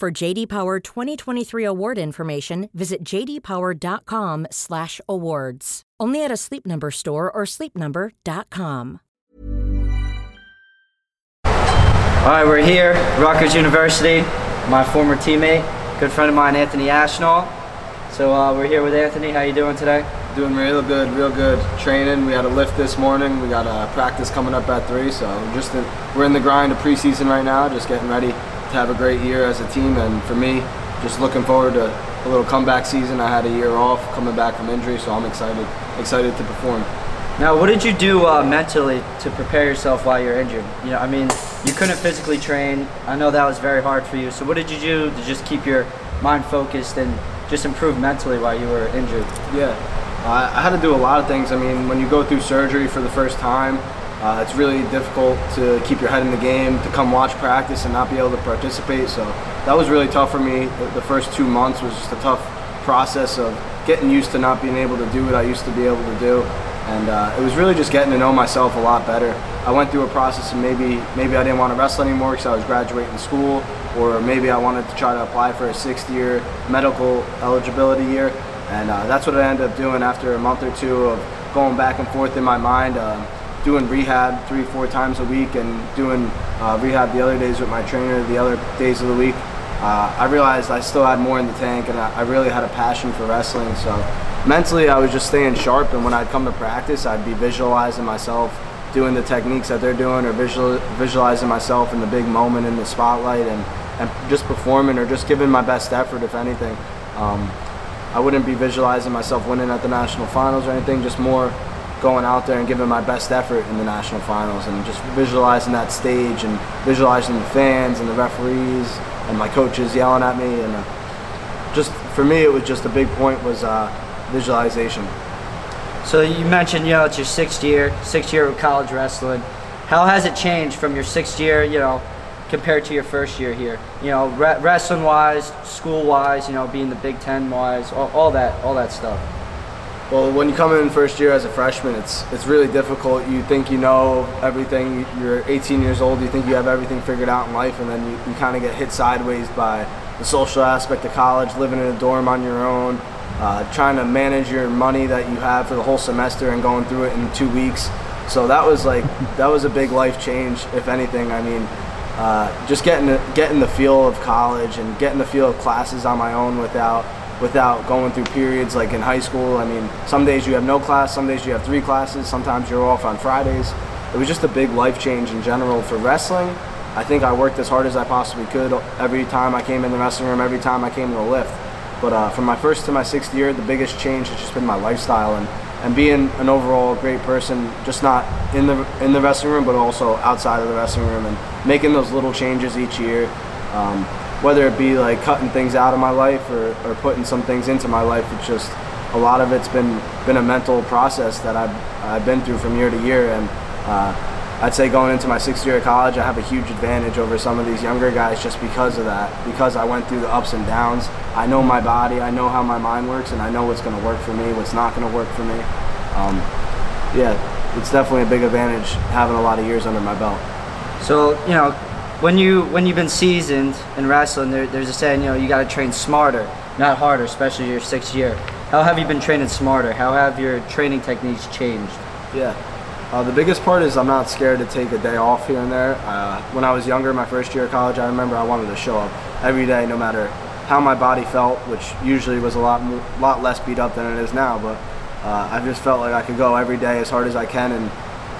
For JD Power 2023 award information, visit jdpower.com/awards. Only at a Sleep Number store or sleepnumber.com. All right, we're here, Rutgers University. My former teammate, good friend of mine, Anthony Ashnault. So uh, we're here with Anthony. How you doing today? Doing real good, real good. Training. We had a lift this morning. We got a practice coming up at three. So just in, we're in the grind of preseason right now, just getting ready to have a great year as a team. And for me, just looking forward to a little comeback season. I had a year off coming back from injury, so I'm excited, excited to perform. Now, what did you do uh, mentally to prepare yourself while you're injured? You know, I mean, you couldn't physically train. I know that was very hard for you. So, what did you do to just keep your mind focused and just improve mentally while you were injured? Yeah, I I had to do a lot of things. I mean, when you go through surgery for the first time, uh, it's really difficult to keep your head in the game, to come watch practice and not be able to participate. So that was really tough for me. The, the first two months was just a tough process of getting used to not being able to do what I used to be able to do. And uh, it was really just getting to know myself a lot better. I went through a process of maybe maybe I didn't want to wrestle anymore because I was graduating school, or maybe I wanted to try to apply for a sixth year medical eligibility year. And uh, that's what I ended up doing after a month or two of going back and forth in my mind, um, doing rehab three, four times a week, and doing uh, rehab the other days with my trainer the other days of the week. Uh, I realized I still had more in the tank, and I, I really had a passion for wrestling. So mentally, I was just staying sharp. And when I'd come to practice, I'd be visualizing myself doing the techniques that they're doing, or visual, visualizing myself in the big moment in the spotlight, and, and just performing or just giving my best effort, if anything. Um, I wouldn't be visualizing myself winning at the national finals or anything, just more going out there and giving my best effort in the national finals and just visualizing that stage and visualizing the fans and the referees and my coaches yelling at me and uh, just for me it was just a big point was uh, visualization. So you mentioned, you know, it's your sixth year, sixth year of college wrestling. How has it changed from your sixth year, you know, compared to your first year here? You know, re- wrestling wise, school wise, you know, being the Big Ten wise, all, all that, all that stuff. Well, when you come in first year as a freshman, it's it's really difficult. You think you know everything. You're 18 years old. You think you have everything figured out in life, and then you, you kind of get hit sideways by the social aspect of college, living in a dorm on your own, uh, trying to manage your money that you have for the whole semester and going through it in two weeks. So that was like that was a big life change, if anything. I mean, uh, just getting getting the feel of college and getting the feel of classes on my own without without going through periods like in high school. I mean, some days you have no class, some days you have three classes, sometimes you're off on Fridays. It was just a big life change in general for wrestling. I think I worked as hard as I possibly could every time I came in the wrestling room, every time I came to the lift. But uh, from my first to my sixth year, the biggest change has just been my lifestyle and, and being an overall great person, just not in the in the wrestling room, but also outside of the wrestling room, and making those little changes each year. Um, whether it be like cutting things out of my life or, or putting some things into my life, it's just a lot of it's been been a mental process that I've I've been through from year to year, and uh, I'd say going into my sixth year of college, I have a huge advantage over some of these younger guys just because of that. Because I went through the ups and downs. I know my body, I know how my mind works, and I know what's going to work for me, what's not going to work for me. Um, yeah, it's definitely a big advantage having a lot of years under my belt. So you know, when you when you've been seasoned in wrestling, there, there's a saying you know you got to train smarter, not harder, especially your sixth year. How have you been training smarter? How have your training techniques changed? Yeah. Uh, the biggest part is I'm not scared to take a day off here and there. Uh, when I was younger, my first year of college, I remember I wanted to show up every day, no matter how my body felt, which usually was a lot lot less beat up than it is now. But uh, I just felt like I could go every day as hard as I can, and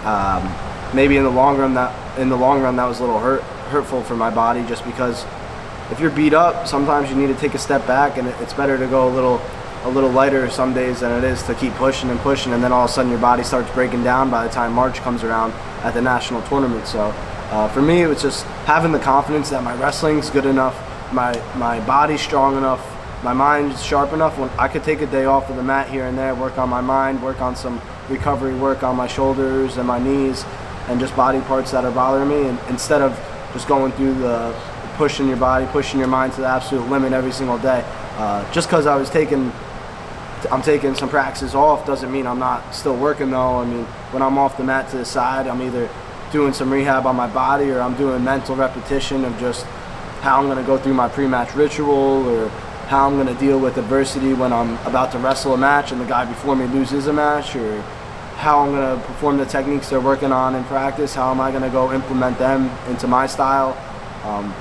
um, maybe in the long run that in the long run that was a little hurt hurtful for my body, just because if you're beat up, sometimes you need to take a step back, and it's better to go a little a little lighter some days than it is to keep pushing and pushing, and then all of a sudden your body starts breaking down by the time March comes around at the national tournament. So uh, for me, it was just having the confidence that my wrestling's good enough, my my body's strong enough, my mind's sharp enough. When I could take a day off of the mat here and there, work on my mind, work on some recovery, work on my shoulders and my knees, and just body parts that are bothering me, and instead of just going through the pushing your body, pushing your mind to the absolute limit every single day. Uh, just because I was taking I'm taking some practices off doesn't mean I'm not still working though. I mean, when I'm off the mat to the side, I'm either doing some rehab on my body or I'm doing mental repetition of just how I'm going to go through my pre-match ritual or how I'm going to deal with adversity when I'm about to wrestle a match and the guy before me loses a match or how I'm going to perform the techniques they're working on in practice, how am I going to go implement them into my style. Um,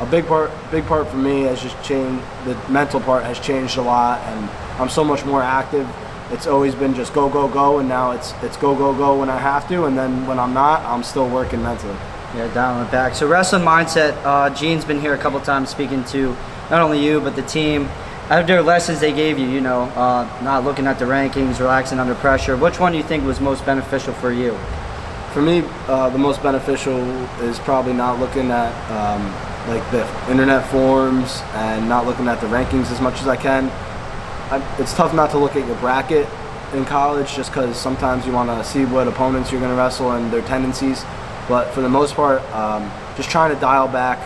a big part, big part for me has just changed. The mental part has changed a lot, and I'm so much more active. It's always been just go, go, go, and now it's it's go, go, go when I have to, and then when I'm not, I'm still working mentally. Yeah, down it back. So wrestling mindset. Uh, Gene's been here a couple times speaking to not only you but the team. Their lessons they gave you, you know, uh, not looking at the rankings, relaxing under pressure. Which one do you think was most beneficial for you? For me, uh, the most beneficial is probably not looking at um, like the internet forums and not looking at the rankings as much as I can. I, it's tough not to look at your bracket in college just because sometimes you want to see what opponents you're going to wrestle and their tendencies. But for the most part, um, just trying to dial back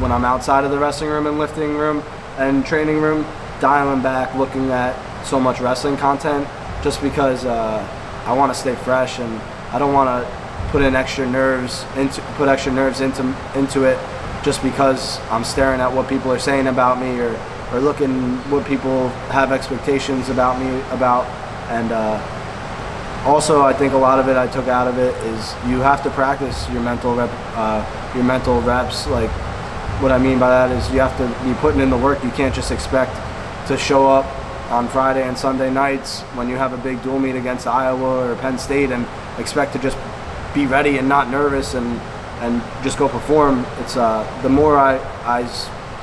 when I'm outside of the wrestling room and lifting room and training room, dialing back, looking at so much wrestling content just because uh, I want to stay fresh and I don't want to put in extra nerves into put extra nerves into into it just because I'm staring at what people are saying about me or or looking what people have expectations about me about and uh, also I think a lot of it I took out of it is you have to practice your mental rep uh, your mental reps like what I mean by that is you have to be putting in the work you can't just expect to show up on Friday and Sunday nights when you have a big dual meet against Iowa or Penn State and expect to just be ready and not nervous and and just go perform. It's uh, the more I I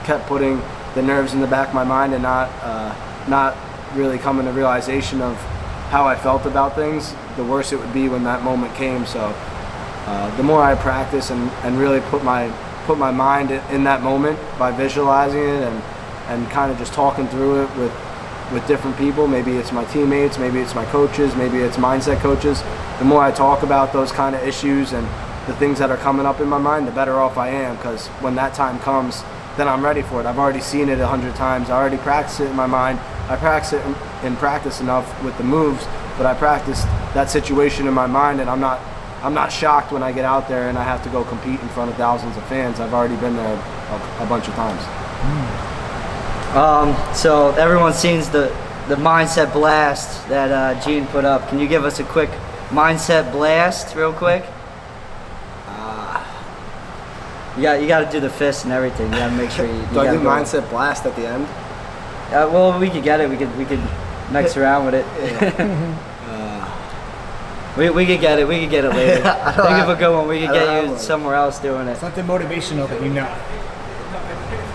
kept putting the nerves in the back of my mind and not uh, not really coming to realization of how I felt about things, the worse it would be when that moment came. So uh, the more I practice and, and really put my put my mind in that moment by visualizing it and and kind of just talking through it with with different people. Maybe it's my teammates, maybe it's my coaches, maybe it's mindset coaches. The more I talk about those kind of issues and the things that are coming up in my mind, the better off I am because when that time comes, then I'm ready for it. I've already seen it a hundred times. I already practiced it in my mind. I practice it in, practice enough with the moves, but I practiced that situation in my mind, and I'm not I'm not shocked when I get out there and I have to go compete in front of thousands of fans. I've already been there a, a bunch of times. Mm. Um, so everyone's seen the the mindset blast that uh, Gene put up. Can you give us a quick mindset blast, real quick? Uh, you got you got to do the fist and everything. You got to make sure you. you do I do mindset blast at the end? Uh, well, we could get it. We could we could mix around with it. Uh, we, we could get it. We could get it later. Think of a good one. We could get you somewhere else doing it. Something motivational that you know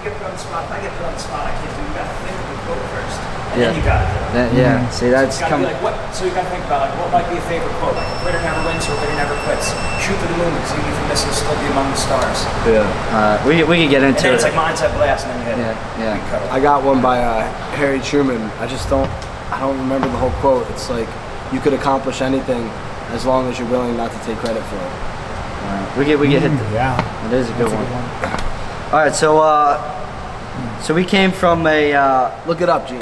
get the spot, if I get put on the spot, I can't. You got think of the quote first, and yeah. then you got to do it. That, yeah. Mm-hmm. See, that's so coming. Like, what? So you got to think about like what might be a favorite quote, like a quitter never wins or a winner never quits. Shoot for the moon because even if you miss, you'll still be among the stars. Yeah. Uh, we we can get into and it. It's like mindset blast, and then you hit yeah. Yeah. I got one by uh, Harry Truman. I just don't. I don't remember the whole quote. It's like you could accomplish anything as long as you're willing not to take credit for it. Alright, We get we get hit. The, Yeah. it is a good That's a one. good one. All right, so uh, so we came from a uh, Look it up, Gene.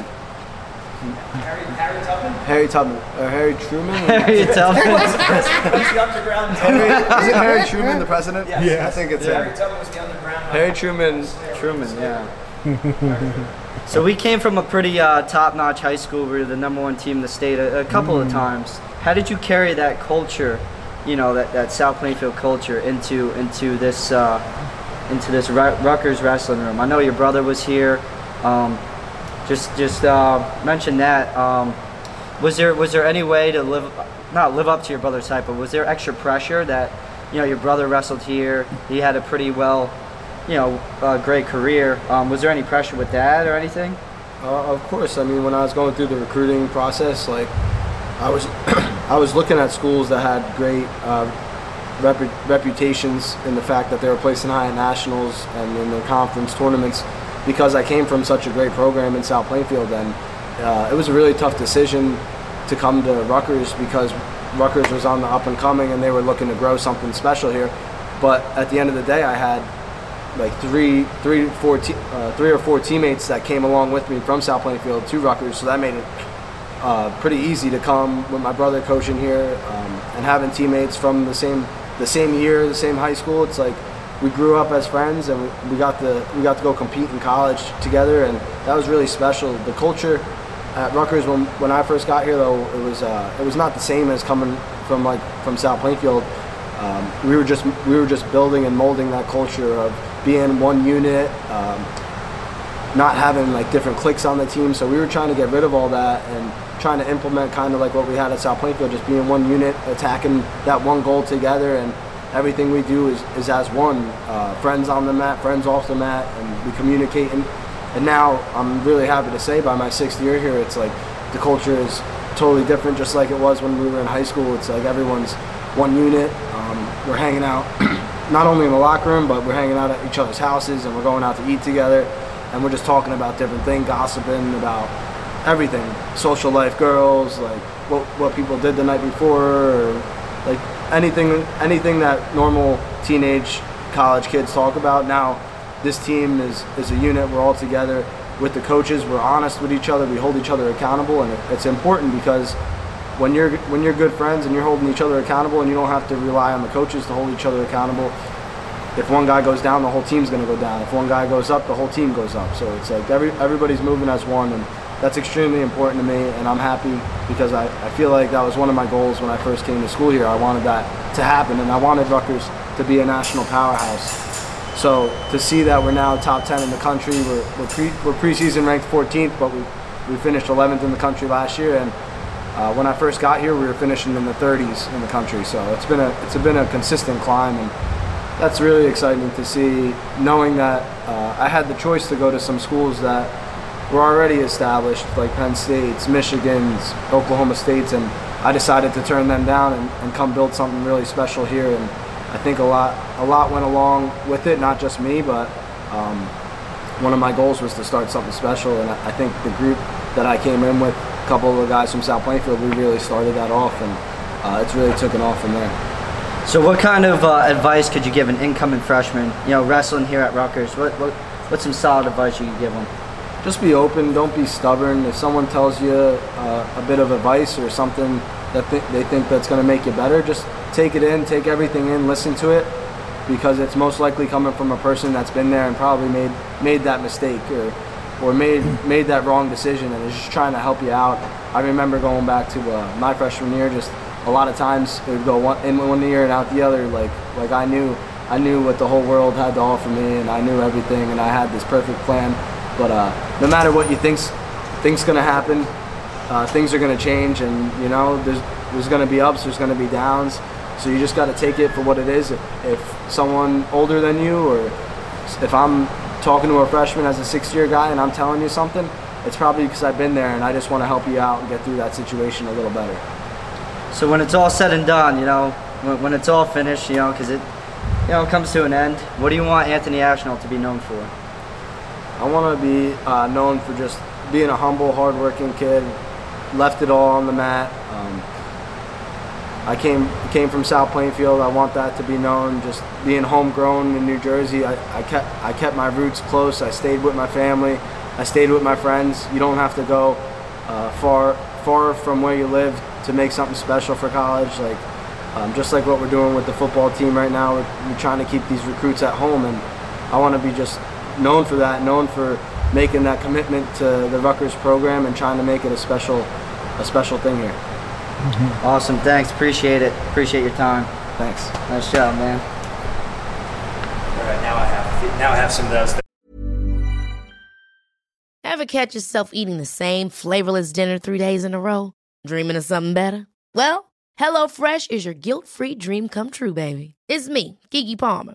Harry, Harry Tubman? Harry Tubman or Harry Truman? Harry Tubman. He's the underground. Harry, is it Harry Truman, the president? Yes. Yes. I think it's Harry him. Tubman was the underground. Harry Truman. Truman, yeah. so we came from a pretty uh, top-notch high school. We were the number one team in the state a, a couple of times. How did you carry that culture, you know, that, that South Plainfield culture into into this uh, into this Ru- Rutgers wrestling room? I know your brother was here. Um, just just uh, mention that. Um, was there was there any way to live not live up to your brother's hype, but was there extra pressure that you know your brother wrestled here? He had a pretty well, you know, uh, great career. Um, was there any pressure with that or anything? Uh, of course. I mean, when I was going through the recruiting process, like I was, I was looking at schools that had great uh, repu- reputations in the fact that they were placing high at nationals and in their conference tournaments, because I came from such a great program in South Plainfield. And uh, it was a really tough decision to come to Rutgers because Rutgers was on the up and coming, and they were looking to grow something special here. But at the end of the day, I had like three, three, four, te- uh, three or four teammates that came along with me from South Plainfield to Rutgers, so that made it uh, pretty easy to come with my brother coaching here um, and having teammates from the same, the same year, the same high school. It's like we grew up as friends, and we, got to we got to go compete in college together, and that was really special. The culture at Rutgers when, when I first got here, though, it was uh, it was not the same as coming from like from South Plainfield. Um, we were just we were just building and molding that culture of being one unit, um, not having like different cliques on the team. So we were trying to get rid of all that and trying to implement kind of like what we had at South Plainfield, just being one unit, attacking that one goal together, and everything we do is, is as one. Uh, friends on the mat, friends off the mat, and we communicate. And, and now I'm really happy to say by my sixth year here, it's like the culture is totally different, just like it was when we were in high school. It's like everyone's one unit. Um, we're hanging out not only in the locker room, but we're hanging out at each other's houses and we're going out to eat together. And we're just talking about different things, gossiping about everything. Social life, girls, like what, what people did the night before, or like anything, anything that normal teenage college kids talk about. Now, this team is, is a unit, we're all together. With the coaches, we're honest with each other, we hold each other accountable, and it- it's important because when you're when you're good friends and you're holding each other accountable and you don't have to rely on the coaches to hold each other accountable if one guy goes down the whole team's going to go down. If one guy goes up the whole team goes up. So it's like every everybody's moving as one and that's extremely important to me and i'm happy because I, I feel like that was one of my goals when i first came to school here i wanted that to happen and i wanted rutgers to be a national powerhouse so to see that we're now top 10 in the country we're, we're, pre, we're preseason ranked 14th but we, we finished 11th in the country last year and uh, when I first got here, we were finishing in the 30s in the country, so it's been a it's been a consistent climb, and that's really exciting to see. Knowing that uh, I had the choice to go to some schools that were already established, like Penn State's, Michigan's, Oklahoma State's, and I decided to turn them down and, and come build something really special here. And I think a lot a lot went along with it, not just me, but um, one of my goals was to start something special, and I I think the group that I came in with, a couple of the guys from South Plainfield, we really started that off, and uh, it's really taken off from there. So, what kind of uh, advice could you give an incoming freshman, you know, wrestling here at Rutgers? What, what, what's some solid advice you could give them? Just be open. Don't be stubborn. If someone tells you uh, a bit of advice or something that th- they think that's going to make you better, just take it in, take everything in, listen to it, because it's most likely coming from a person that's been there and probably made made that mistake or or made made that wrong decision and is just trying to help you out. I remember going back to uh, my freshman year, just a lot of times it would go one, in one year and out the other. Like like I knew I knew what the whole world had to offer me, and I knew everything, and I had this perfect plan. But uh, no matter what you think's gonna happen, uh, things are gonna change, and you know there's there's gonna be ups, there's gonna be downs. So you just got to take it for what it is. If, if someone older than you, or if I'm talking to a freshman as a six-year guy and I'm telling you something, it's probably because I've been there and I just want to help you out and get through that situation a little better. So, when it's all said and done, you know, when, when it's all finished, you know, because it, you know, comes to an end, what do you want Anthony Ashnault to be known for? I want to be uh, known for just being a humble, hardworking kid. Left it all on the mat. Um, I came came from South Plainfield. I want that to be known. Just being homegrown in New Jersey, I, I kept I kept my roots close. I stayed with my family. I stayed with my friends. You don't have to go uh, far far from where you live to make something special for college. Like um, just like what we're doing with the football team right now, we're, we're trying to keep these recruits at home, and I want to be just known for that, known for making that commitment to the Rutgers program and trying to make it a special a special thing here. Mm-hmm. Awesome. Thanks. Appreciate it. Appreciate your time. Thanks. Nice job, man. All right, now I have now I have some of those. Ever catch yourself eating the same flavorless dinner three days in a row? Dreaming of something better? Well, HelloFresh is your guilt-free dream come true, baby. It's me, Keke Palmer.